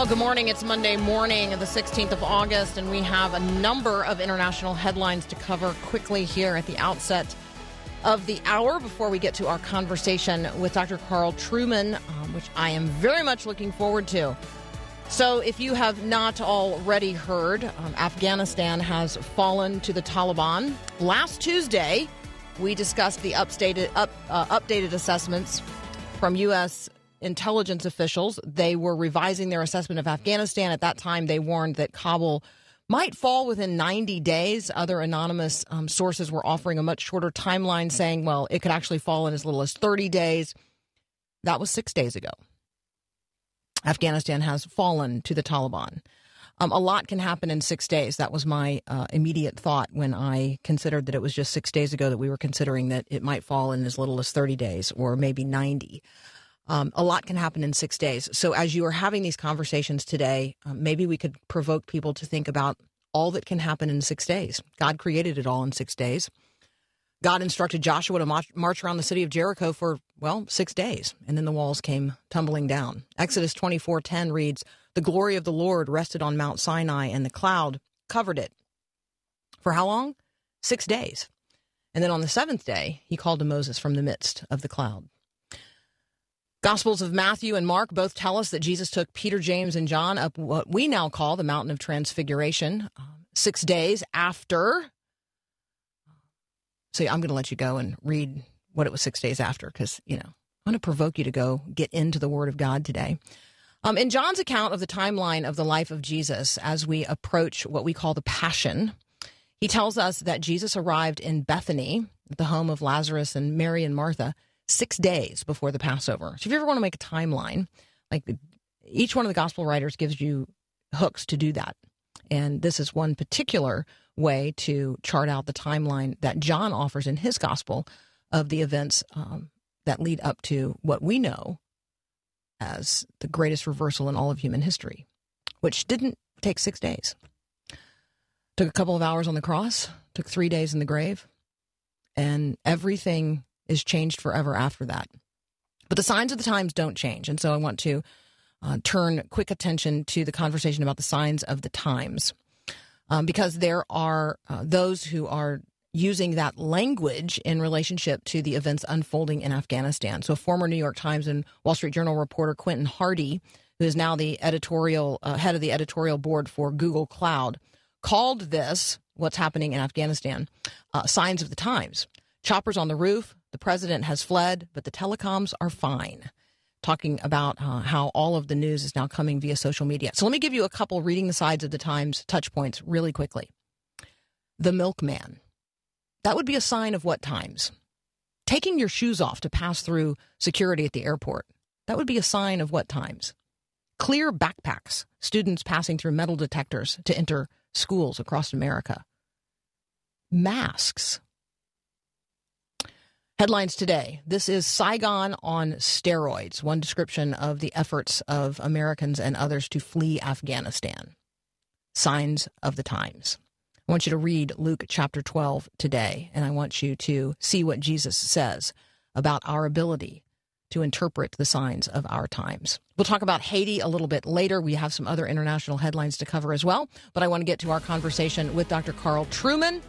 Well, good morning. It's Monday morning, the 16th of August, and we have a number of international headlines to cover quickly here at the outset of the hour before we get to our conversation with Dr. Carl Trueman, um, which I am very much looking forward to. So, if you have not already heard, um, Afghanistan has fallen to the Taliban. Last Tuesday, we discussed the updated, up, uh, updated assessments from U.S. intelligence officials. They were revising their assessment of Afghanistan. At that time, they warned that Kabul might fall within 90 days. Other anonymous um, sources were offering a much shorter timeline, saying, well, it could actually fall in as little as 30 days. That was six days ago. Afghanistan has fallen to the Taliban. Um, a lot can happen in six days. That was my uh, immediate thought when I considered that it was just six days ago that we were considering that it might fall in as little as 30 days or maybe 90. Um, a lot can happen in six days. So, as you are having these conversations today, um, maybe we could provoke people to think about all that can happen in six days. God created it all in six days. God instructed Joshua to march, around the city of Jericho for, well, six days, and then the walls came tumbling down. Exodus 24:10 reads, "The glory of the Lord rested on Mount Sinai, and the cloud covered it." For how long? Six days. And then on the seventh day, he called to Moses from the midst of the cloud. Gospels of Matthew and Mark both tell us that Jesus took Peter, James, and John up what we now call the Mountain of Transfiguration, um, six days after. So I'm going to let you go and read what it was six days after because, you know, I want to provoke you to go get into the Word of God today. Um, in John's account of the timeline of the life of Jesus, as we approach what we call the Passion, he tells us that Jesus arrived in Bethany, the home of Lazarus and Mary and Martha, six days before the Passover. So if you ever want to make a timeline, like the, each one of the gospel writers gives you hooks to do that. And this is one particular way to chart out the timeline that John offers in his gospel of the events um, that lead up to what we know as the greatest reversal in all of human history, which didn't take six days. Took a couple of hours on the cross, took three days in the grave, and everything is changed forever after that. But the signs of the times don't change. And so I want to uh, turn quick attention to the conversation about the signs of the times. Um, because there are uh, those who are using that language in relationship to the events unfolding in Afghanistan. So, former New York Times and Wall Street Journal reporter Quentin Hardy, who is now the editorial uh, head of the editorial board for Google Cloud, called this what's happening in Afghanistan uh, signs of the times. Choppers on the roof. The president has fled, but the telecoms are fine. Talking about uh, how all of the news is now coming via social media. So let me give you a couple reading the sides of the Times touch points really quickly. The milkman. That would be a sign of what times? Taking your shoes off to pass through security at the airport. That would be a sign of what times? Clear backpacks. Students passing through metal detectors to enter schools across America. Masks. Headlines today. This is Saigon on steroids, one description of the efforts of Americans and others to flee Afghanistan. Signs of the times. I want you to read Luke chapter 12 today, and I want you to see what Jesus says about our ability to interpret the signs of our times. We'll talk about Haiti a little bit later. We have some other international headlines to cover as well, but I want to get to our conversation with Dr. Carl Trueman.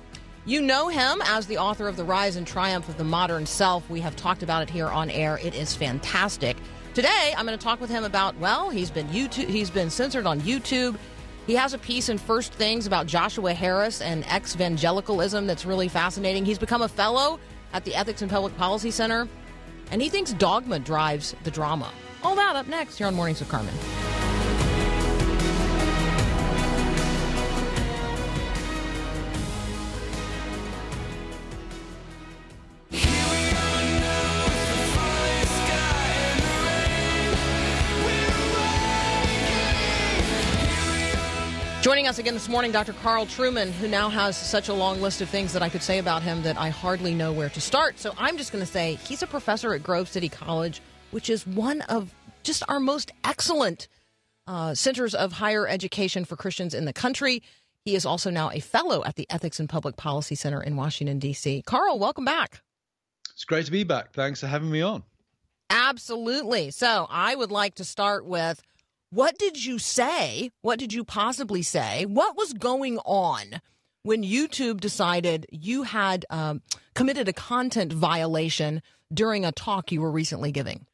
You know him as the author of The Rise and Triumph of the Modern Self. We have talked about it here on air. It is fantastic. Today, I'm going to talk with him about, well, he's been YouTube, he's been censored on YouTube. He has a piece in First Things about Joshua Harris and ex-evangelicalism that's really fascinating. He's become a fellow at the Ethics and Public Policy Center, and he thinks dogma drives the drama. All that up next here on Mornings with Carmen. Joining us again this morning, Dr. Carl Trueman, who now has such a long list of things that I could say about him that I hardly know where to start. So I'm just going to say he's a professor at Grove City College, which is one of just our most excellent uh, centers of higher education for Christians in the country. He is also now a fellow at the Ethics and Public Policy Center in Washington, D.C. Carl, welcome back. It's great to be back. Thanks for having me on. Absolutely. So I would like to start with what did you say? What did you possibly say? What was going on when YouTube decided you had um, committed a content violation during a talk you were recently giving?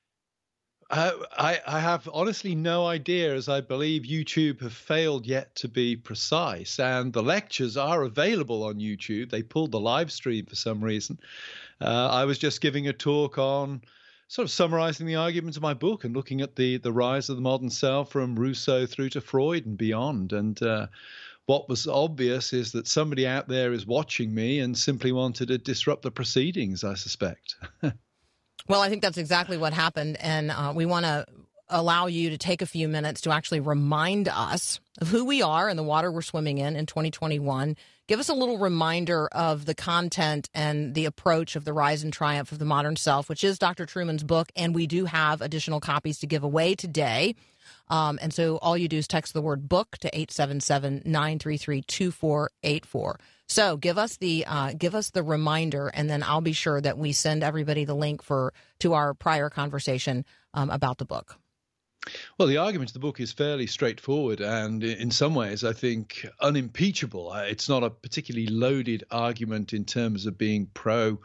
Uh, I, I have honestly no idea, as I believe YouTube have failed yet to be precise. And the lectures are available on YouTube. They pulled the live stream for some reason. Uh, I was just giving a talk on sort of summarizing the arguments of my book and looking at the the rise of the modern self from Rousseau through to Freud and beyond. And uh, what was obvious is that somebody out there is watching me and simply wanted to disrupt the proceedings. I suspect. Well, I think that's exactly what happened. And uh, we want to allow you to take a few minutes to actually remind us of who we are and the water we're swimming in in 2021. Give us a little reminder of the content and the approach of the rise and triumph of the modern self, which is Dr. Trueman's book. And we do have additional copies to give away today. Um, and so all you do is text the word book to 877 933 2484. So give us the uh, give us the reminder, and then I'll be sure that we send everybody the link for to our prior conversation um, about the book. Well, the argument of the book is fairly straightforward and, in some ways, I think unimpeachable. It's not a particularly loaded argument in terms of being pro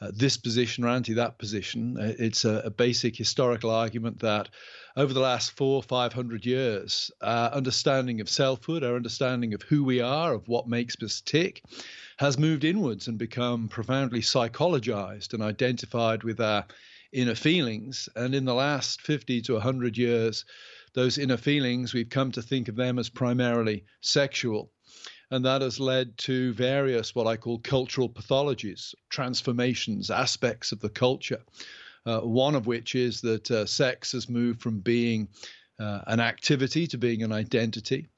uh, this position or anti that position. Uh, It's a, a basic historical argument that over the last four, five hundred years, our understanding of selfhood, our understanding of who we are, of what makes us tick, has moved inwards and become profoundly psychologized and identified with our inner feelings. And in the last 50 to 100 years, those inner feelings, we've come to think of them as primarily sexual. And that has led to various what I call cultural pathologies, transformations, aspects of the culture. Uh, one of which is that uh, sex has moved from being uh, an activity to being an identity.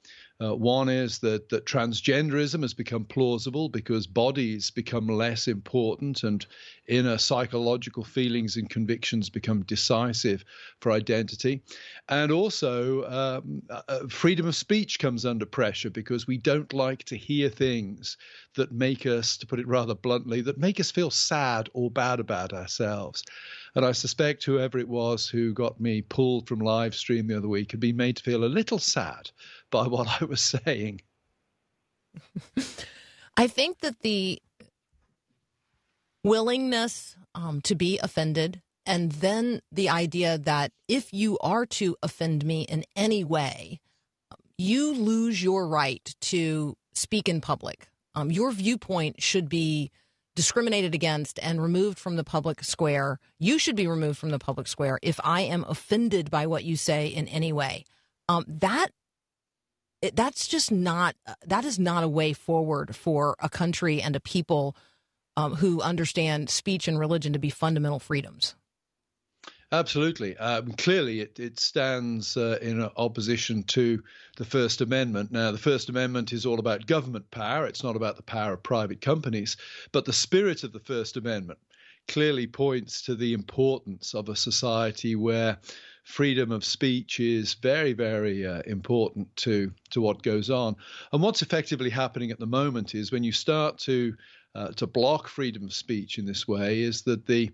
Uh, one is that, that transgenderism has become plausible because bodies become less important and inner psychological feelings and convictions become decisive for identity. And also, um, uh, freedom of speech comes under pressure because we don't like to hear things that make us, to put it rather bluntly, that make us feel sad or bad about ourselves. And I suspect whoever it was who got me pulled from live stream the other week had been made to feel a little sad by what I was saying. I think that the willingness um, to be offended, and then the idea that if you are to offend me in any way, you lose your right to speak in public. Um, your viewpoint should be discriminated against and removed from the public square. You should be removed from the public square if I am offended by what you say in any way. Um, that it, that's just not that is not a way forward for a country and a people um, who understand speech and religion to be fundamental freedoms. Absolutely. Um, clearly, it, it stands uh, in opposition to the First Amendment. Now, the First Amendment is all about government power, it's not about the power of private companies. But the spirit of the First Amendment clearly points to the importance of a society where freedom of speech is very, very uh, important to, to what goes on. And what's effectively happening at the moment is when you start to uh, to block freedom of speech in this way is that the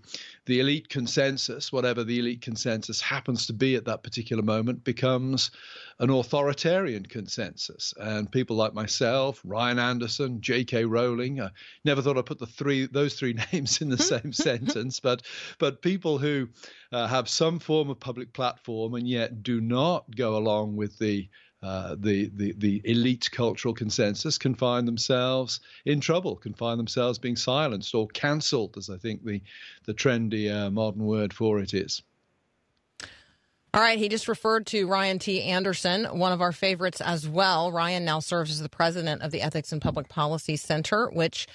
the elite consensus, whatever the elite consensus happens to be at that particular moment, becomes an authoritarian consensus. And people like myself, Ryan Anderson, J.K. Rowling, I never thought I'd put the three those three names in the same sentence, but but people who uh, have some form of public platform and yet do not go along with the uh, the, the the elite cultural consensus can find themselves in trouble, can find themselves being silenced or cancelled, as I think the the trendy uh, modern word for it is. All right, he just referred to Ryan T. Anderson, one of our favorites as well. Ryan now serves as the president of the Ethics and Public Policy Center, which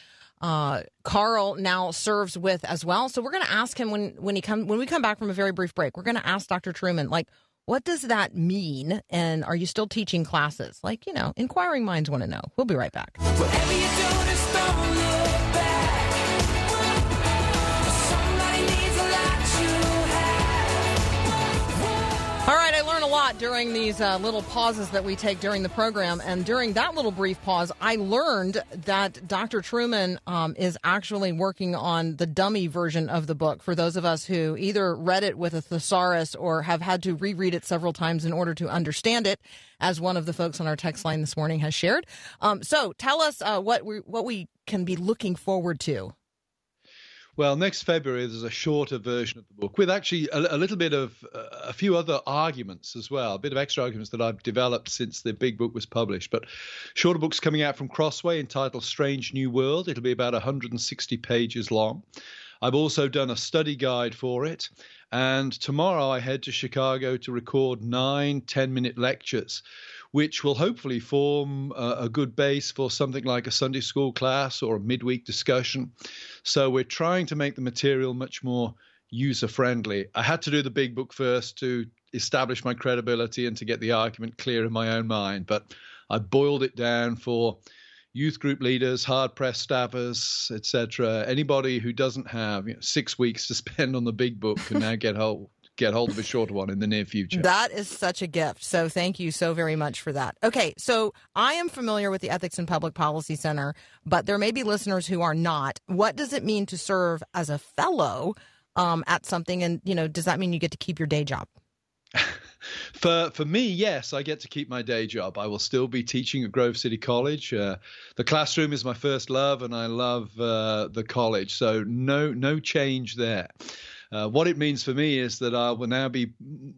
uh, Carl now serves with as well. So we're going to ask him when when he come when we come back from a very brief break. We're going to ask Dr. Trueman like What does that mean? And are you still teaching classes? Like, you know, inquiring minds want to know. We'll be right back. Lot during these uh, little pauses that we take during the program. And during that little brief pause, I learned that Dr. Trueman um, is actually working on the dummy version of the book for those of us who either read it with a thesaurus or have had to reread it several times in order to understand it, as one of the folks on our text line this morning has shared. Um, so tell us uh, what, we, what we can be looking forward to. Well, next February there's a shorter version of the book with actually a, a little bit of uh, a few other arguments as well, a bit of extra arguments that I've developed since the big book was published. But shorter books coming out from Crossway entitled Strange New World. It'll be about 160 pages long. I've also done a study guide for it. And tomorrow I head to Chicago to record nine 10 minute lectures, which will hopefully form a, a good base for something like a Sunday school class or a midweek discussion. So we're trying to make the material much more user friendly. I had to do the big book first to establish my credibility and to get the argument clear in my own mind, but I boiled it down for youth group leaders, hard pressed staffers, etc. Anybody who doesn't have you know, six weeks to spend on the big book can now get hold get hold of a shorter one in the near future. That is such a gift. So thank you so very much for that. Okay, so I am familiar with the Ethics and Public Policy Center, but there may be listeners who are not. What does it mean to serve as a fellow um, at something? And you know, does that mean you get to keep your day job? For for me, yes, I get to keep my day job. I will still be teaching at Grove City College. Uh, the classroom is my first love, and I love uh, the college. So no no change there. Uh, what it means for me is that I will now be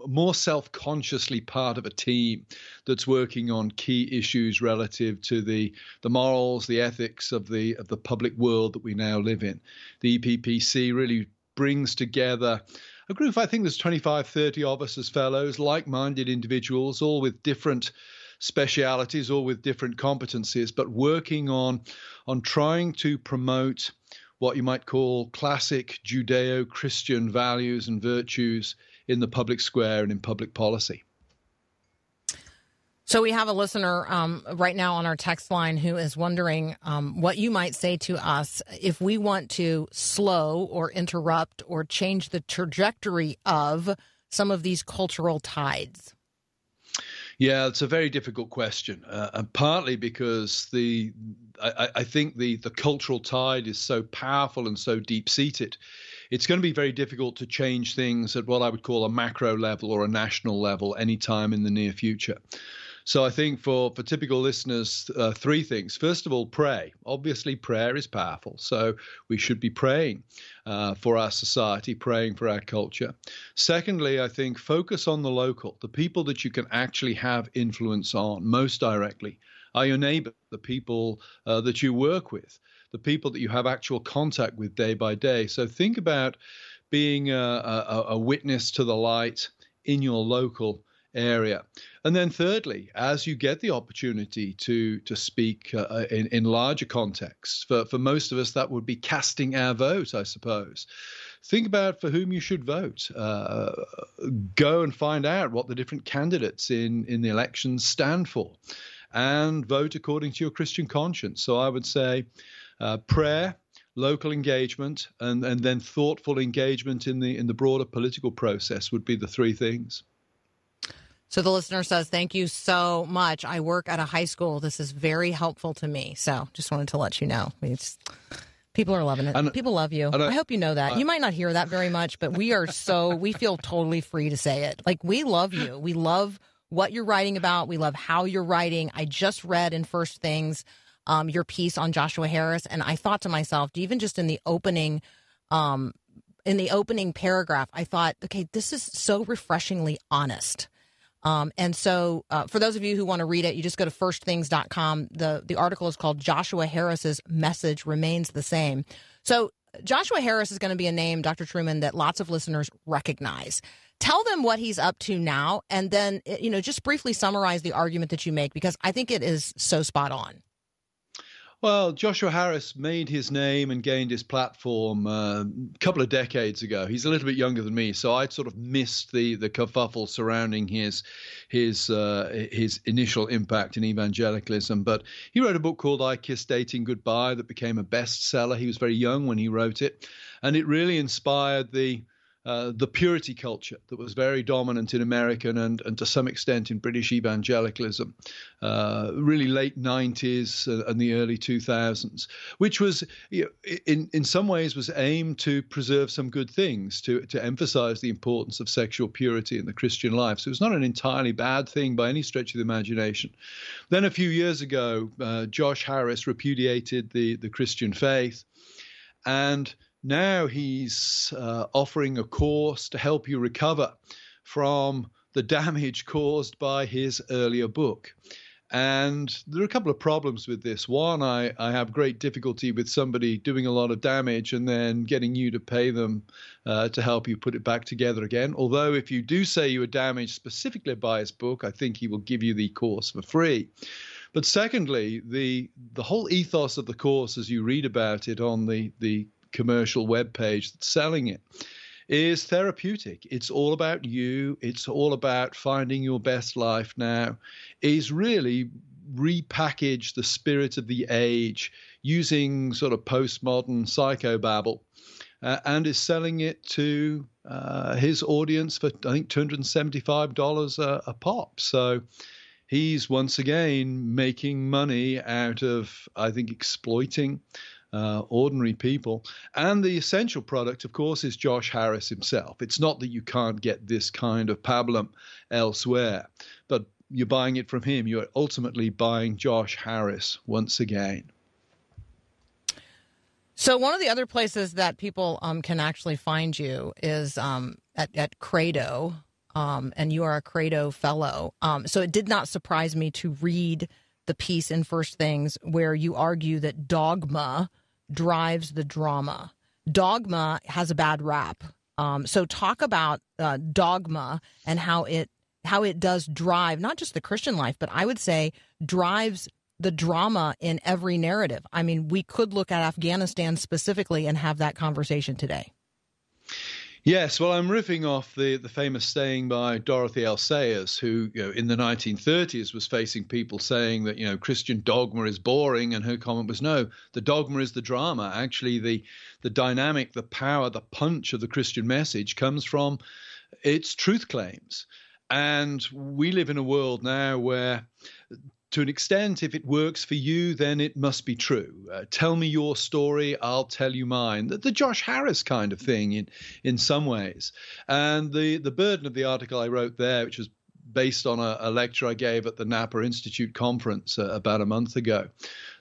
more self consciously part of a team that's working on key issues relative to the, the morals, the ethics of the, of the public world that we now live in. The EPPC really brings together a group, I think there's 25, 30 of us as fellows, like minded individuals, all with different specialities, all with different competencies, but working on, on trying to promote what you might call classic Judeo Christian values and virtues in the public square and in public policy. So we have a listener um, right now on our text line who is wondering um, what you might say to us if we want to slow or interrupt or change the trajectory of some of these cultural tides. Yeah, it's a very difficult question, uh, and partly because the I, I, think the the cultural tide is so powerful and so deep seated. It's going to be very difficult to change things at what I would call a macro level or a national level anytime in the near future. So I think for, for typical listeners, uh, three things. First of all, pray. Obviously, prayer is powerful. So we should be praying uh, for our society, praying for our culture. Secondly, I think focus on the local, the people that you can actually have influence on most directly are your neighbor, the people uh, that you work with, the people that you have actual contact with day by day. So think about being a, a, a witness to the light in your local area. And then thirdly, as you get the opportunity to to speak uh, in, in larger contexts, for, for most of us that would be casting our vote, I suppose. Think about for whom you should vote. Uh, go and find out what the different candidates in, in the elections stand for and vote according to your Christian conscience. So I would say uh, prayer, local engagement, and, and then thoughtful engagement in the in the broader political process would be the three things. So the listener says, Thank you so much. I work at a high school. This is very helpful to me. So just wanted to let you know. It's, people are loving it. People love you. I- I hope you know that. you might not hear that very much, but we are so, we feel totally free to say it. Like, we love you. We love what you're writing about. We love how you're writing. I just read in First Things um, your piece on Joshua Harris, and I thought to myself, even just in the opening, um, in the opening paragraph, I thought, okay, this is so refreshingly honest. Um, and so, uh, for those of you who want to read it, you just go to firstthings.com. The, the article is called Joshua Harris's Message Remains the Same. So, Joshua Harris is going to be a name, Dr. Trueman, that lots of listeners recognize. Tell them what he's up to now, and then, you know, just briefly summarize the argument that you make because I think it is so spot on. Well, Joshua Harris made his name and gained his platform uh, a couple of decades ago. He's a little bit younger than me, so I'd sort of missed the the kerfuffle surrounding his his uh, his initial impact in evangelicalism. But he wrote a book called "I Kissed Dating Goodbye" that became a bestseller. He was very young when he wrote it, and it really inspired the uh, the purity culture that was very dominant in American and, and to some extent in British evangelicalism, uh, really late 90s and the early 2000s, which was you know, in in some ways was aimed to preserve some good things, to to emphasize the importance of sexual purity in the Christian life. So it was not an entirely bad thing by any stretch of the imagination. Then a few years ago, uh, Josh Harris repudiated the the Christian faith, and now he's uh, offering a course to help you recover from the damage caused by his earlier book. And there are a couple of problems with this. One, I, I have great difficulty with somebody doing a lot of damage and then getting you to pay them uh, to help you put it back together again. Although, if you do say you were damaged specifically by his book, I think he will give you the course for free. But secondly, the the whole ethos of the course, as you read about it on the the commercial web page that's selling it is therapeutic. It's all about you. It's all about finding your best life now. Is really repackage the spirit of the age using sort of postmodern psychobabble. Uh, and is selling it to uh, his audience for I think two hundred and seventy-five dollars a, a pop. So he's once again making money out of I think exploiting uh, ordinary people. And the essential product, of course, is Josh Harris himself. It's not that you can't get this kind of pablum elsewhere, but you're buying it from him. You're ultimately buying Josh Harris once again. So one of the other places that people um, can actually find you is um, at, at Credo, um, and you are a Credo fellow. Um, so it did not surprise me to read the piece in First Things where you argue that dogma drives the drama. Dogma has a bad rap. Um, so talk about uh, dogma and how it how it does drive not just the Christian life, but I would say drives the drama in every narrative. I mean, we could look at Afghanistan specifically and have that conversation today. Yes, well, I'm riffing off the, the famous saying by Dorothy L. Sayers, who you know, in the 1930s was facing people saying that you know Christian dogma is boring, and her comment was, "No, the dogma is the drama. Actually, the the dynamic, the power, the punch of the Christian message comes from its truth claims." And we live in a world now where to an extent, if it works for you, then it must be true. Uh, tell me your story, I'll tell you mine. The, the, Josh Harris kind of thing, in in some ways. And the the burden of the article I wrote there, which was based on a, a lecture I gave at the Napa Institute conference uh, about a month ago.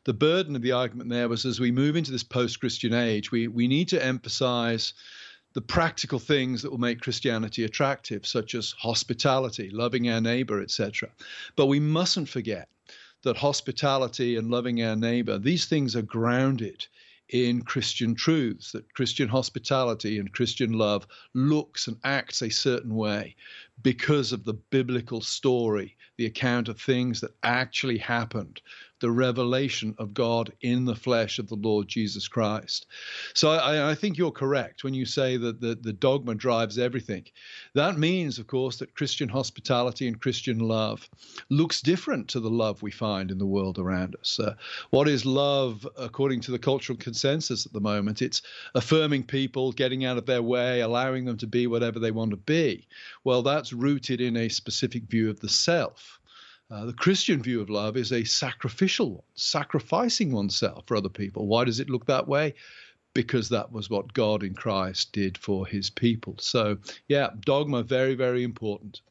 The burden of the argument there was as we move into this post-Christian age, we we need to emphasize the practical things that will make Christianity attractive, such as hospitality, loving our neighbor, etc. But we mustn't forget that hospitality and loving our neighbor, these things are grounded in Christian truths, that Christian hospitality and Christian love looks and acts a certain way because of the biblical story, the account of things that actually happened, the revelation of God in the flesh of the Lord Jesus Christ. So I, I think you're correct when you say that the, the dogma drives everything. That means, of course, that Christian hospitality and Christian love looks different to the love we find in the world around us. Uh, what is love according to the cultural consensus at the moment? It's affirming people, getting out of their way, allowing them to be whatever they want to be. Well, that's rooted in a specific view of the self. Uh, the Christian view of love is a sacrificial one, sacrificing oneself for other people. Why does it look that way? Because that was what God in Christ did for his people. So, yeah, dogma, very, very important.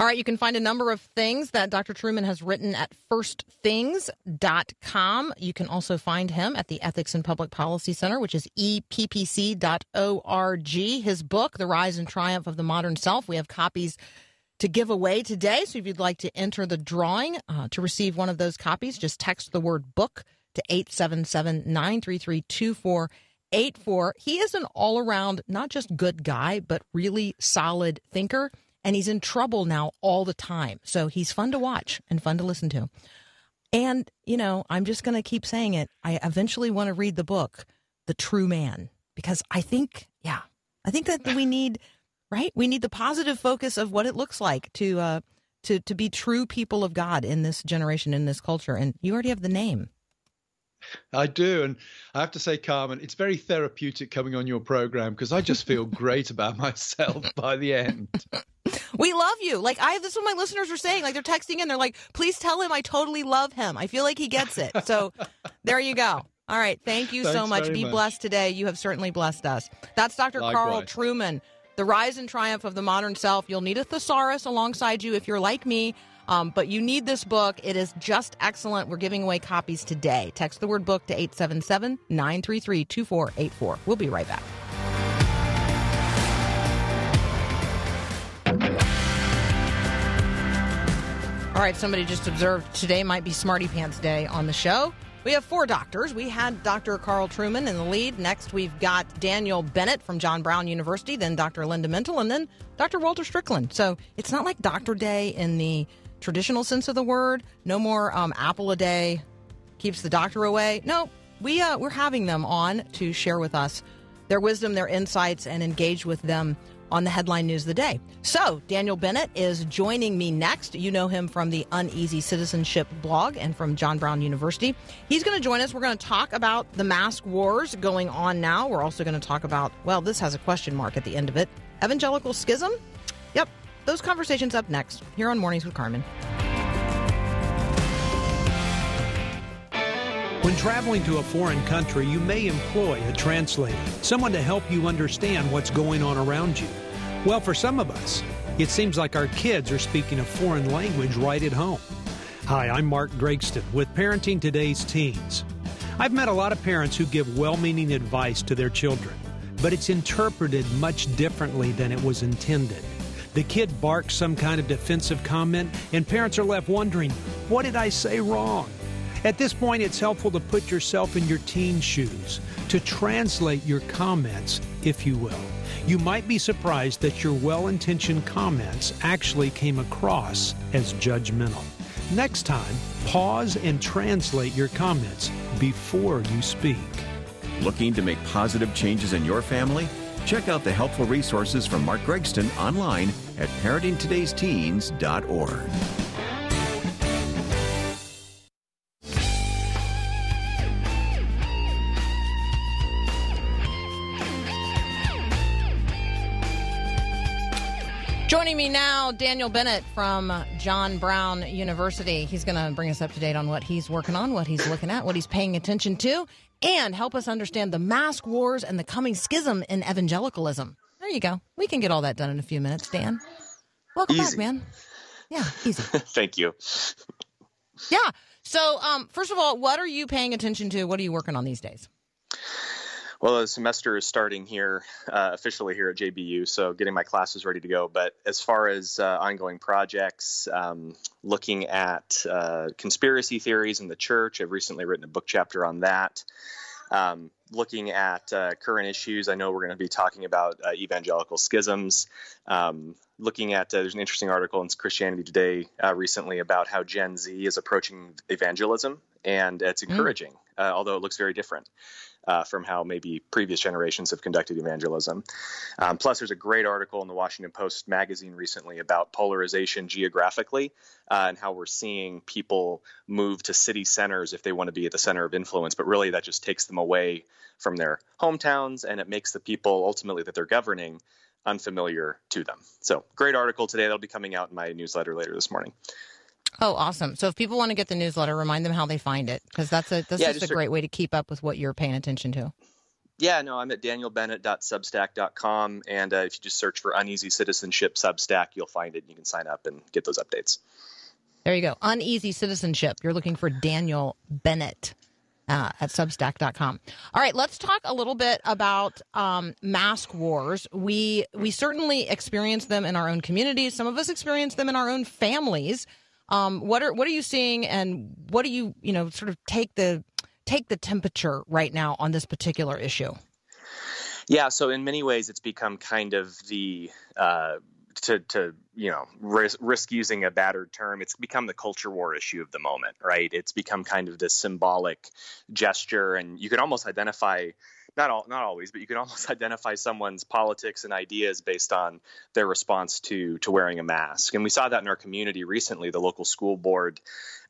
All right, you can find a number of things that Dr. Trueman has written at firstthings.com. You can also find him at the Ethics and Public Policy Center, which is eppc.org. His book, The Rise and Triumph of the Modern Self, we have copies to give away today. So if you'd like to enter the drawing uh, to receive one of those copies, just text the word book to 877 933 2484. He is an all around, not just good guy, but really solid thinker. And he's in trouble now all the time. So he's fun to watch and fun to listen to. And, you know, I'm just going to keep saying it. I eventually want to read the book, The True Man, because I think, yeah, I think that we need, right? We need the positive focus of what it looks like to, uh, to, to be true people of God in this generation, in this culture. And you already have the name. I do. And I have to say, Carmen, it's very therapeutic coming on your program because I just feel great about myself by the end. We love you. Like I this is what my listeners are saying. Like they're texting in, they're like, please tell him I totally love him. I feel like he gets it. So there you go. All right. Thank you so much. Be much. blessed today. You have certainly blessed us. That's Dr. Carl Trueman. The rise and triumph of the modern self. You'll need a thesaurus alongside you if you're like me. Um, but you need this book. It is just excellent. We're giving away copies today. Text the word book to 877 933 2484. We'll be right back. All right, somebody just observed today might be Smarty Pants Day on the show. We have four doctors. We had Dr. Carl Trueman in the lead. Next, we've got Daniel Bennett from John Brown University, then Dr. Linda Mintle, and then Dr. Walter Strickland. So it's not like Doctor Day in the traditional sense of the word. No more um, apple a day keeps the doctor away. No, we uh, we're having them on to share with us their wisdom, their insights, and engage with them on the headline news of the day. So, Daniel Bennett is joining me next. You know him from the Uneasy Citizenship blog and from John Brown University. He's going to join us. We're going to talk about the mask wars going on now. We're also going to talk about, well, this has a question mark at the end of it evangelical schism. Yep, those conversations up next here on Mornings with Carmen. When traveling to a foreign country, you may employ a translator, someone to help you understand what's going on around you. Well, for some of us, it seems like our kids are speaking a foreign language right at home. Hi, I'm Mark Gregston with Parenting Today's Teens. I've met a lot of parents who give well meaning advice to their children, but it's interpreted much differently than it was intended. The kid barks some kind of defensive comment, and parents are left wondering, what did I say wrong? At this point, it's helpful to put yourself in your teen's shoes, to translate your comments, if you will. You might be surprised that your well intentioned comments actually came across as judgmental. Next time, pause and translate your comments before you speak. Looking to make positive changes in your family? Check out the helpful resources from Mark Gregston online at parentingtodaysteens.org. Joining me now, Daniel Bennett from John Brown University. He's going to bring us up to date on what he's working on, what he's looking at, what he's paying attention to, and help us understand the mask wars and the coming schism in evangelicalism. There you go. We can get all that done in a few minutes, Dan. Welcome back, man. Yeah, easy. Thank you. Yeah. So, um, first of all, what are you paying attention to? What are you working on these days? Well, the semester is starting here uh, officially here at JBU, so getting my classes ready to go. But as far as uh, ongoing projects, um, looking at uh, conspiracy theories in the church, I've recently written a book chapter on that. Um, looking at uh, current issues, I know we're going to be talking about uh, evangelical schisms. Um, looking at uh, there's an interesting article in Christianity Today uh, recently about how Gen Z is approaching evangelism, and it's encouraging, uh, although it looks very different uh, from how maybe previous generations have conducted evangelism. Um, plus, there's a great article in the Washington Post magazine recently about polarization geographically uh, and how we're seeing people move to city centers if they want to be at the center of influence, but really that just takes them away from their hometowns and it makes the people ultimately that they're governing unfamiliar to them. So, great article today that'll be coming out in my newsletter later this morning. Oh, awesome. So if people want to get the newsletter, remind them how they find it because that's a that's Yeah, just, a- great way to keep up with what you're paying attention to. Yeah, no, I'm at danielbennett.substack.com. And uh, if you just search for Uneasy Citizenship Substack, you'll find it. And you can sign up and get those updates. There you go. Uneasy citizenship. You're looking for Daniel Bennett uh, at substack.com. All right, let's talk a little bit about um, mask wars. We we certainly experience them in our own communities. Some of us experience them in our own families. Um, what are what are you seeing, and what do you you know sort of take the take the temperature right now on this particular issue? Yeah, so in many ways, it's become kind of the uh, to to you know risk, risk using a battered term it's become the culture war issue of the moment right it's become kind of this symbolic gesture and you can almost identify not all not always but you can almost identify someone's politics and ideas based on their response to to wearing a mask and we saw that in our community recently the local school board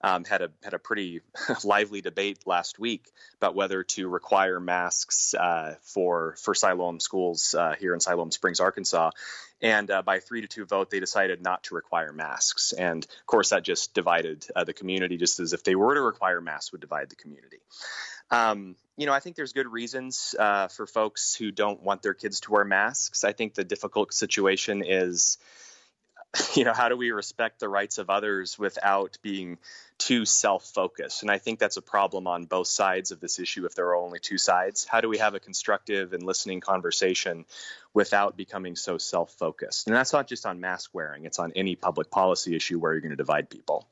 um, had a had a pretty lively debate last week about whether to require masks uh, for for Siloam schools uh, here in Siloam Springs, Arkansas. And uh, by three to two vote, they decided not to require masks. And of course, that just divided uh, the community, just as if they were to require masks, would divide the community. Um, you know, I think there's good reasons uh, for folks who don't want their kids to wear masks. I think the difficult situation is you know how do we respect the rights of others without being too self-focused? And i think that's a problem on both sides of this issue if there are only two sides. How do we have a constructive and listening conversation without becoming so self-focused? And that's not just on mask wearing. It's on any public policy issue where you're going to divide people.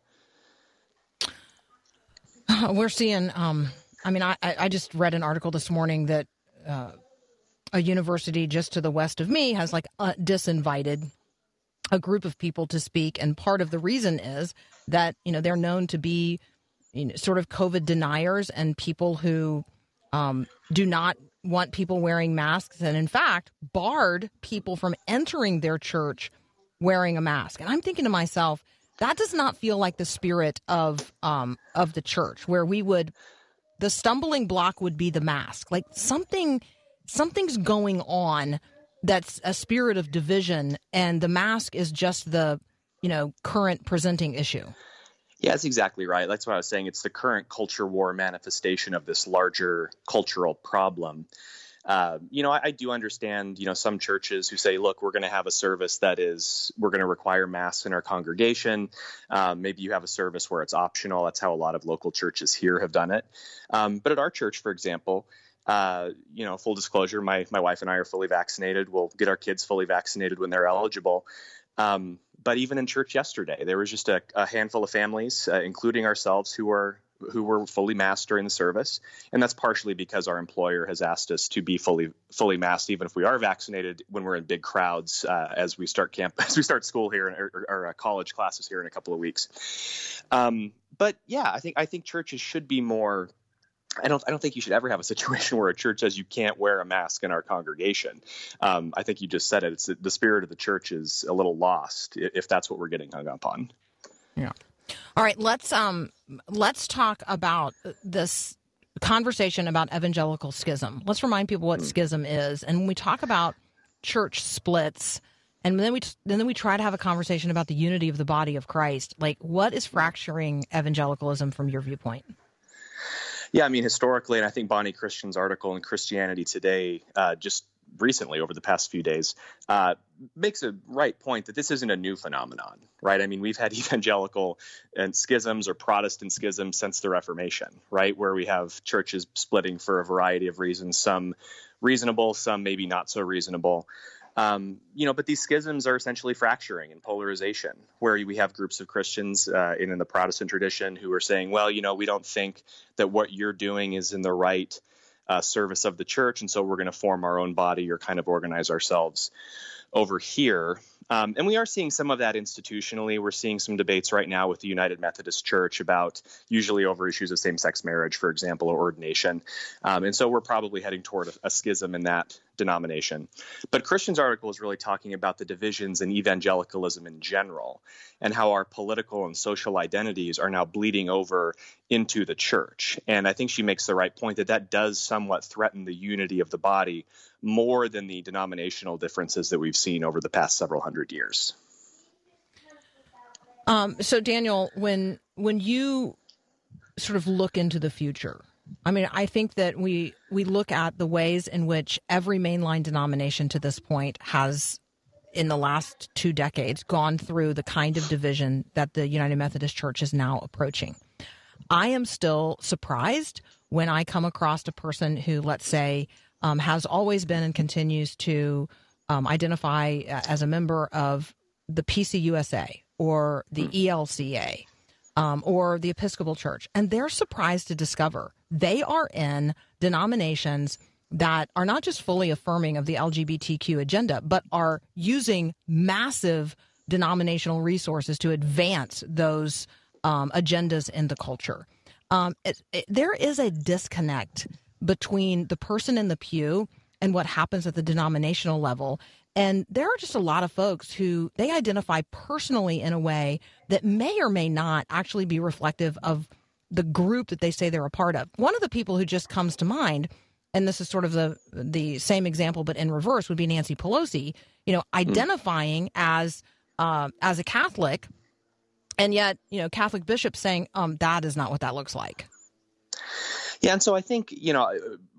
We're seeing. Um, I mean, I, I just read an article this morning that uh, a university just to the west of me has like uh, disinvited a group of people to speak, and part of the reason is that you know they're known to be you know, sort of COVID deniers and people who um, do not want people wearing masks, and in fact barred people from entering their church wearing a mask. And I'm thinking to myself, that does not feel like the spirit of um, of the church, where we would the stumbling block would be the mask. Like something something's going on that's a spirit of division, and the mask is just the you know current presenting issue. Yeah, that's exactly right. That's what I was saying. It's the current culture war manifestation of this larger cultural problem. Uh, you know, I, I, do understand, you know, some churches who say, look, we're going to have a service that is, we're going to require masks in our congregation. Um, maybe you have a service where it's optional. That's how a lot of local churches here have done it. Um, but at our church, for example, uh, you know, full disclosure, my, my wife and I are fully vaccinated. We'll get our kids fully vaccinated when they're eligible. Um, but even in church yesterday, there was just a, a handful of families, uh, including ourselves, who are who were fully masked during the service, and that's partially because our employer has asked us to be fully fully masked, even if we are vaccinated, when we're in big crowds uh, as we start camp as we start school here or, or, or uh, college classes here in a couple of weeks. Um, but yeah, I think I think churches should be more. I don't. I don't think you should ever have a situation where a church says you can't wear a mask in our congregation. Um, I think you just said it. It's the spirit of the church is a little lost if that's what we're getting hung up on. Yeah. All right, let's um let's talk about this conversation about evangelical schism. Let's remind people what schism is, and when we talk about church splits, and then we and then we try to have a conversation about the unity of the body of Christ. Like, what is fracturing evangelicalism from your viewpoint? Yeah, I mean, historically, and I think Bonnie Kristian's article in Christianity Today uh, just recently over the past few days uh, makes a right point that this isn't a new phenomenon, right? I mean, we've had evangelical and schisms or Protestant schisms since the Reformation, right? Where we have churches splitting for a variety of reasons, some reasonable, some maybe not so reasonable. Um, you know, but these schisms are essentially fracturing and polarization, where we have groups of Christians uh, in, in the Protestant tradition who are saying, well, you know, we don't think that what you're doing is in the right uh, service of the church, and so we're going to form our own body or kind of organize ourselves over here. Um, and we are seeing some of that institutionally. We're seeing some debates right now with the United Methodist Church about usually over issues of same sex marriage, for example, or ordination. Um, and so we're probably heading toward a, a schism in that denomination. But Kristian's article is really talking about the divisions in evangelicalism in general and how our political and social identities are now bleeding over into the church. And I think she makes the right point that that does somewhat threaten the unity of the body more than the denominational differences that we've seen over the past several hundred years. Um, so, Daniel, when when you sort of look into the future, I mean, I think that we we look at the ways in which every mainline denomination to this point has, in the last two decades, gone through the kind of division that the United Methodist Church is now approaching. I am still surprised when I come across a person who, let's say, um, has always been and continues to um, identify as a member of the PCUSA or the ELCA um, or the Episcopal Church, and they're surprised to discover they are in denominations that are not just fully affirming of the LGBTQ agenda, but are using massive denominational resources to advance those um, agendas in the culture. Um, it, it, there is a disconnect between the person in the pew and what happens at the denominational level. And there are just a lot of folks who they identify personally in a way that may or may not actually be reflective of the group that they say they're a part of. One of the people who just comes to mind, and this is sort of the the same example but in reverse, would be Nancy Pelosi. You know, identifying as uh, as a Catholic, and yet you know Catholic bishops saying um, that is not what that looks like. Yeah, and so I think you know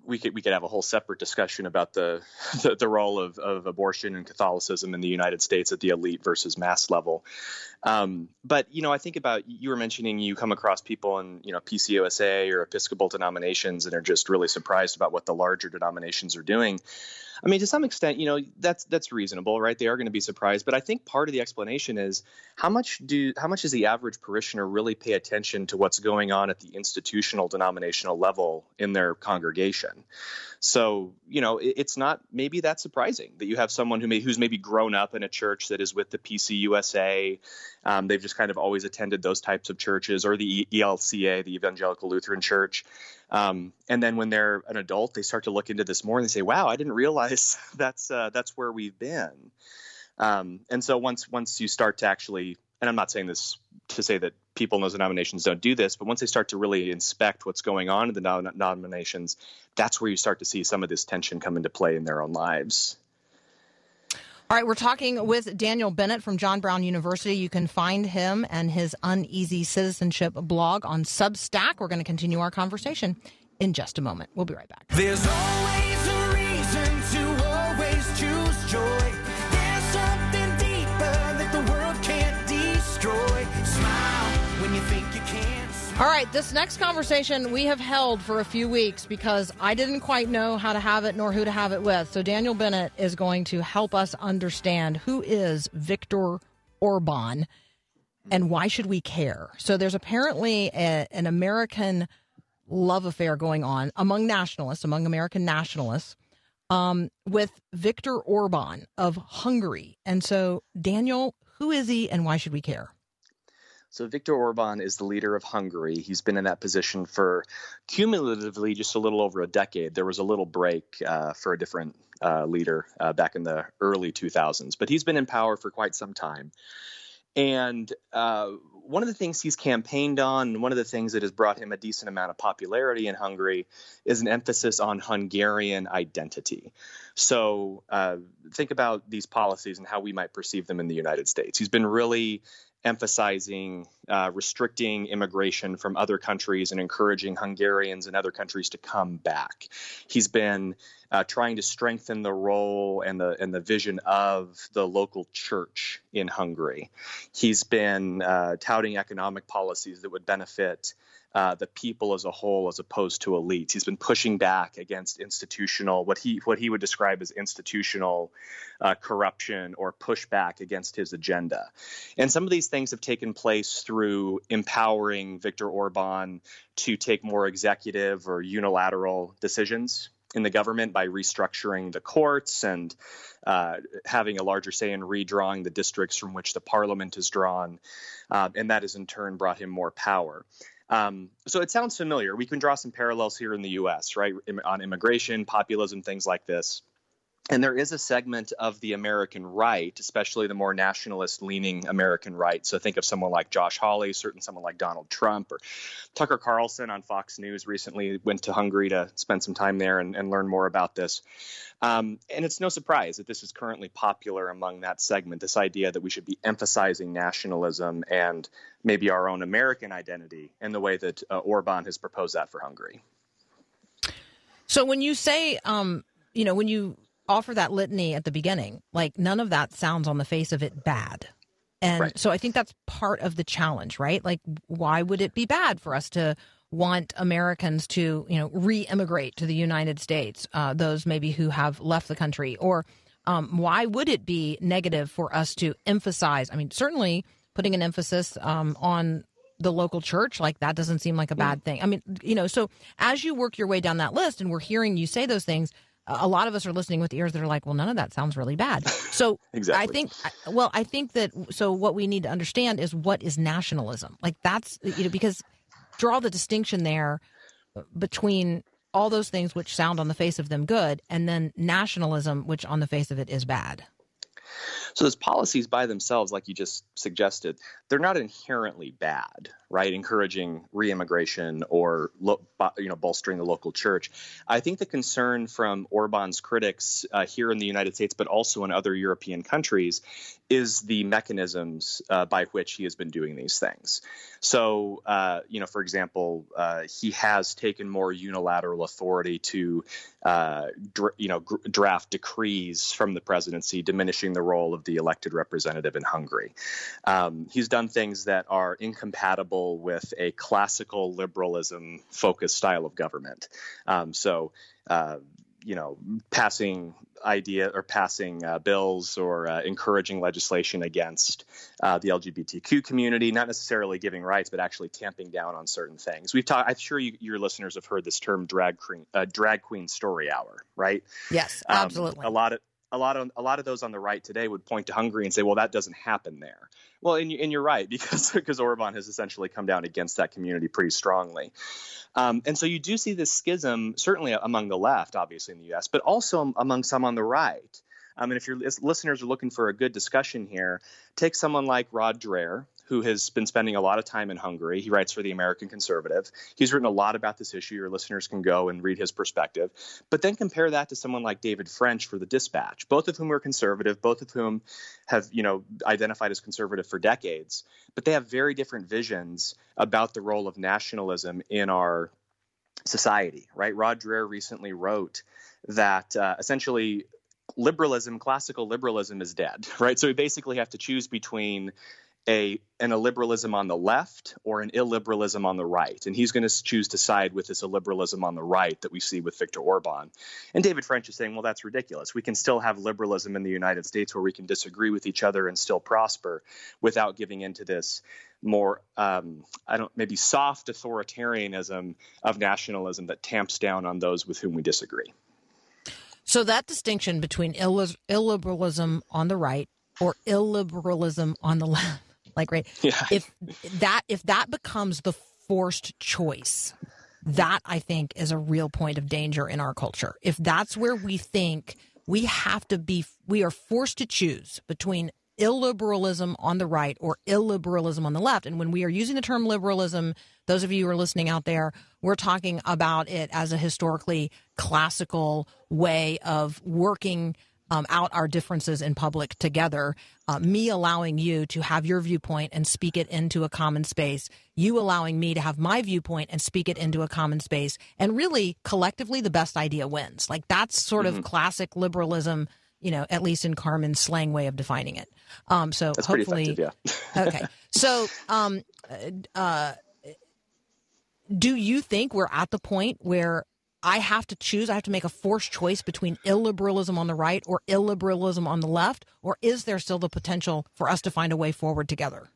we could we could have a whole separate discussion about the the, the role of, of abortion and Catholicism in the United States at the elite versus mass level. Um, but you know, I think about you were mentioning you come across people in you know PCUSA or Episcopal denominations and are just really surprised about what the larger denominations are doing. I mean, to some extent, you know, that's that's reasonable, right? They are going to be surprised, but I think part of the explanation is how much do how much does the average parishioner really pay attention to what's going on at the institutional denominational level in their congregation? So, you know, it, it's not maybe that surprising that you have someone who may who's maybe grown up in a church that is with the PCUSA. Um, they've just kind of always attended those types of churches or the ELCA, the Evangelical Lutheran Church. Um, and then when they're an adult, they start to look into this more and they say, "Wow, I didn't realize that's uh, that's where we've been." Um, and so once once you start to actually, and I'm not saying this to say that people in those denominations don't do this, but once they start to really inspect what's going on in the denominations, that's where you start to see some of this tension come into play in their own lives. All right, we're talking with Daniel Bennett from John Brown University. You can find him and his Uneasy Citizenship blog on Substack. We're going to continue our conversation in just a moment. We'll be right back. All right, this next conversation we have held for a few weeks because I didn't quite know how to have it nor who to have it with. So Daniel Bennett is going to help us understand who is Viktor Orban and why should we care. So there's apparently a, an American love affair going on among nationalists, among American nationalists, um, with Viktor Orban of Hungary. And so, Daniel, who is he and why should we care? So Viktor Orban is the leader of Hungary. He's been in that position for cumulatively just a little over a decade. There was a little break uh, for a different uh, leader uh, back in the early 2000s, but he's been in power for quite some time. And uh, one of the things he's campaigned on, one of the things that has brought him a decent amount of popularity in Hungary, is an emphasis on Hungarian identity. So uh, think about these policies and how we might perceive them in the United States. He's been really emphasizing uh, restricting immigration from other countries and encouraging Hungarians and other countries to come back. He's been uh, trying to strengthen the role and the and the vision of the local church in Hungary. He's been uh, touting economic policies that would benefit uh, the people as a whole as opposed to elites. He's been pushing back against institutional what he what he would describe as institutional uh, corruption or pushback against his agenda. And some of these things have taken place through empowering Viktor Orban to take more executive or unilateral decisions in the government by restructuring the courts and uh, having a larger say in redrawing the districts from which the parliament is drawn. Uh, and that has in turn brought him more power. Um, so it sounds familiar. We can draw some parallels here in the U.S., right, on immigration, populism, things like this. And there is a segment of the American right, especially the more nationalist leaning American right. So think of someone like Josh Hawley, certain someone like Donald Trump, or Tucker Carlson on Fox News recently went to Hungary to spend some time there and, and learn more about this. Um, and it's no surprise that this is currently popular among that segment this idea that we should be emphasizing nationalism and maybe our own American identity in the way that uh, Orban has proposed that for Hungary. So when you say, um, you know, when you offer that litany at the beginning, like none of that sounds on the face of it bad. And Right. so I think that's part of the challenge, right? Like, why would it be bad for us to want Americans to, you know, re-immigrate to the United States? Uh, those maybe who have left the country, or um, why would it be negative for us to emphasize? I mean, certainly putting an emphasis um, on the local church, like that doesn't seem like a bad thing. I mean, you know, so as you work your way down that list and we're hearing you say those things, a lot of us are listening with ears that are like, well, none of that sounds really bad. So Exactly. I think, well, I think that, so what we need to understand is what is nationalism? Like that's, you know, because draw the distinction there between all those things which sound on the face of them good and then nationalism, which on the face of it is bad. So those policies by themselves, like you just suggested, they're not inherently bad, right? Encouraging reimmigration or you know bolstering the local church. I think the concern from Orban's critics uh, here in the United States, but also in other European countries, is the mechanisms uh, by which he has been doing these things. So, uh, you know, for example, uh, he has taken more unilateral authority to, uh, dr- you know, gr- draft decrees from the presidency diminishing the role of the elected representative in Hungary. Um, he's done things that are incompatible with a classical liberalism focused style of government. Um, so, uh, you know, passing idea or passing uh, bills or uh, encouraging legislation against uh, the LGBTQ community, not necessarily giving rights, but actually tamping down on certain things. We've talked. I'm sure you, your listeners have heard this term "drag queen," uh, drag queen story hour, right? Yes, Um, absolutely. a lot of a lot of a lot of those on the right today would point to Hungary and say, "Well, that doesn't happen there." Well, and, and you're right because because Orban has essentially come down against that community pretty strongly, um, and so you do see this schism certainly among the left, obviously in the U.S., but also among some on the right. Um, mean, if your lis- listeners are looking for a good discussion here, take someone like Rod Dreher, who has been spending a lot of time in Hungary. He writes for the American Conservative. He's written a lot about this issue. Your listeners can go and read his perspective. But then compare that to someone like David French for the Dispatch, both of whom are conservative, both of whom have, you know, identified as conservative for decades. But they have very different visions about the role of nationalism in our society, right? Rod Dreher recently wrote that uh, essentially liberalism, classical liberalism, is dead, right? So we basically have to choose between a an illiberalism on the left or an illiberalism on the right, and he's going to choose to side with this illiberalism on the right that we see with Viktor Orban. And David French is saying, well, that's ridiculous. We can still have liberalism in the United States where we can disagree with each other and still prosper without giving into this more um, I don't maybe soft authoritarianism of nationalism that tamps down on those with whom we disagree. So that distinction between illiberalism on the right or illiberalism on the left, like right, Yeah. if that if that becomes the forced choice, that I think is a real point of danger in our culture. If that's where we think we have to be, we are forced to choose between illiberalism on the right or illiberalism on the left. And when we are using the term liberalism, those of you who are listening out there, we're talking about it as a historically classical way of working um, out our differences in public together. Uh, me allowing you to have your viewpoint and speak it into a common space. You allowing me to have my viewpoint and speak it into a common space. And really, collectively, the best idea wins. Like that's sort of classic liberalism. You know, at least in Carmen's slang way of defining it. Um, so That's hopefully, yeah. okay. So, um, uh, do you think we're at the point where I have to choose? I have to make a forced choice between illiberalism on the right or illiberalism on the left, or is there still the potential for us to find a way forward together?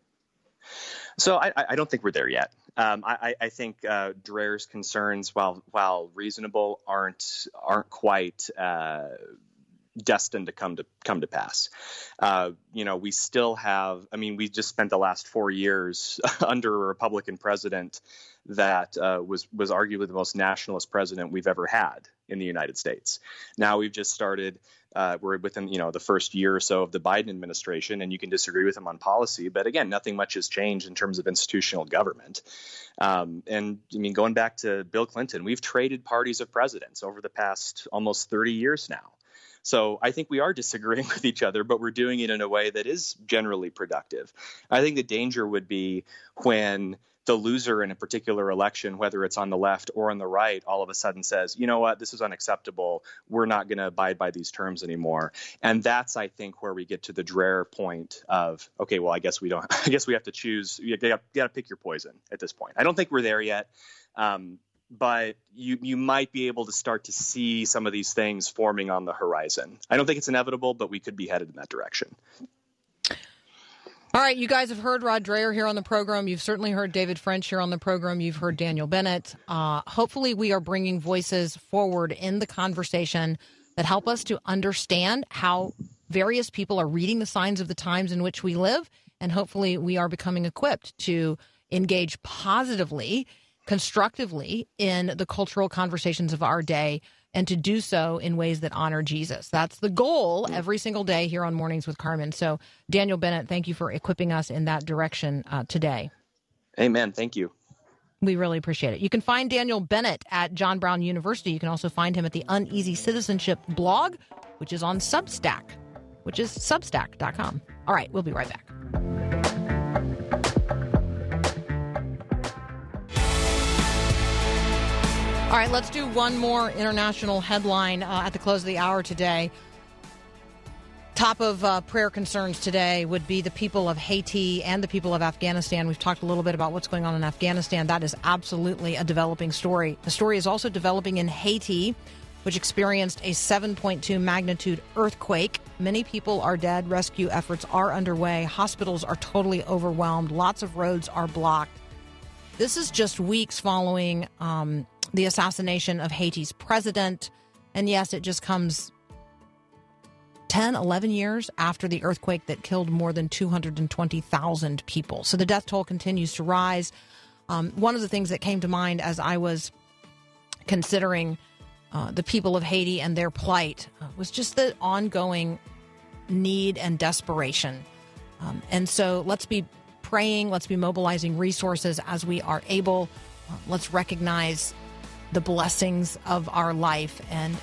So I, I don't think we're there yet. Um, I, I think uh, Dreher's concerns, while while reasonable, aren't aren't quite uh, destined to come to come to pass. Uh, you know, we still have. I mean, we just spent the last four years under a Republican president that uh, was was arguably the most nationalist president we've ever had in the United States. Now we've just started. Uh, we're within you know the first year or so of the Biden administration, and you can disagree with him on policy, but again, nothing much has changed in terms of institutional government. Um, and I mean, going back to Bill Clinton, we've traded parties of presidents over the past almost 30 years now. So I think we are disagreeing with each other, but we're doing it in a way that is generally productive. I think the danger would be when the loser in a particular election, whether it's on the left or on the right, all of a sudden says, you know what, this is unacceptable. We're not going to abide by these terms anymore. And that's, I think, where we get to the Dreher point of, okay, well, I guess we don't, I guess we have to choose. You got to pick your poison at this point. I don't think we're there yet. Um, but you you might be able to start to see some of these things forming on the horizon. I don't think it's inevitable, but we could be headed in that direction. All right, you guys have heard Rod Dreher here on the program. You've certainly heard David French here on the program. You've heard Daniel Bennett. Uh, hopefully, we are bringing voices forward in the conversation that help us to understand how various people are reading the signs of the times in which we live. And hopefully, we are becoming equipped to engage positively, constructively in the cultural conversations of our day and to do so in ways that honor Jesus. That's the goal every single day here on Mornings with Carmen. So, Daniel Bennett, thank you for equipping us in that direction uh, today. Amen. Thank you. We really appreciate it. You can find Daniel Bennett at John Brown University. You can also find him at the Uneasy Citizenship blog, which is on Substack, which is substack.com. All right, we'll be right back. All right, let's do one more international headline uh, at the close of the hour today. Top of uh, prayer concerns today would be the people of Haiti and the people of Afghanistan. We've talked a little bit about what's going on in Afghanistan. That is absolutely a developing story. The story is also developing in Haiti, which experienced a 7.2 magnitude earthquake. Many people are dead. Rescue efforts are underway. Hospitals are totally overwhelmed. Lots of roads are blocked. This is just weeks following um, the assassination of Haiti's president. And yes, it just comes 10, 11 years after the earthquake that killed more than 220,000 people. So the death toll continues to rise. Um, one of the things that came to mind as I was considering uh, the people of Haiti and their plight uh, was just the ongoing need and desperation. Um, and so let's be praying, let's be mobilizing resources as we are able. Uh, let's recognize the blessings of our life and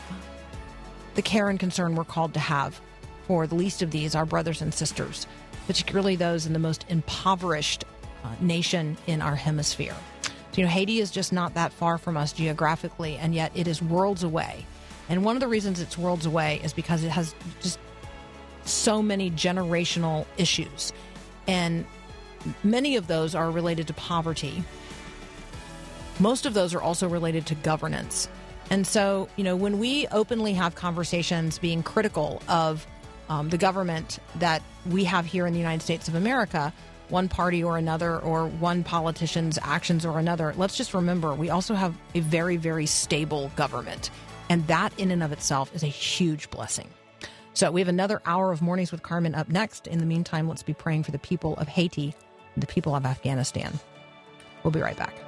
the care and concern we're called to have for the least of these, our brothers and sisters, particularly those in the most impoverished uh, nation in our hemisphere. You know, Haiti is just not that far from us geographically, and yet it is worlds away. And one of the reasons it's worlds away is because it has just so many generational issues. And many of those are related to poverty. Most of those are also related to governance. And so, you know, when we openly have conversations being critical of um, the government that we have here in the United States of America, one party or another, or one politician's actions or another, let's just remember we also have a very, very stable government. And that, in and of itself, is a huge blessing. So, we have another hour of Mornings with Carmen up next. In the meantime, let's be praying for the people of Haiti and the people of Afghanistan. We'll be right back.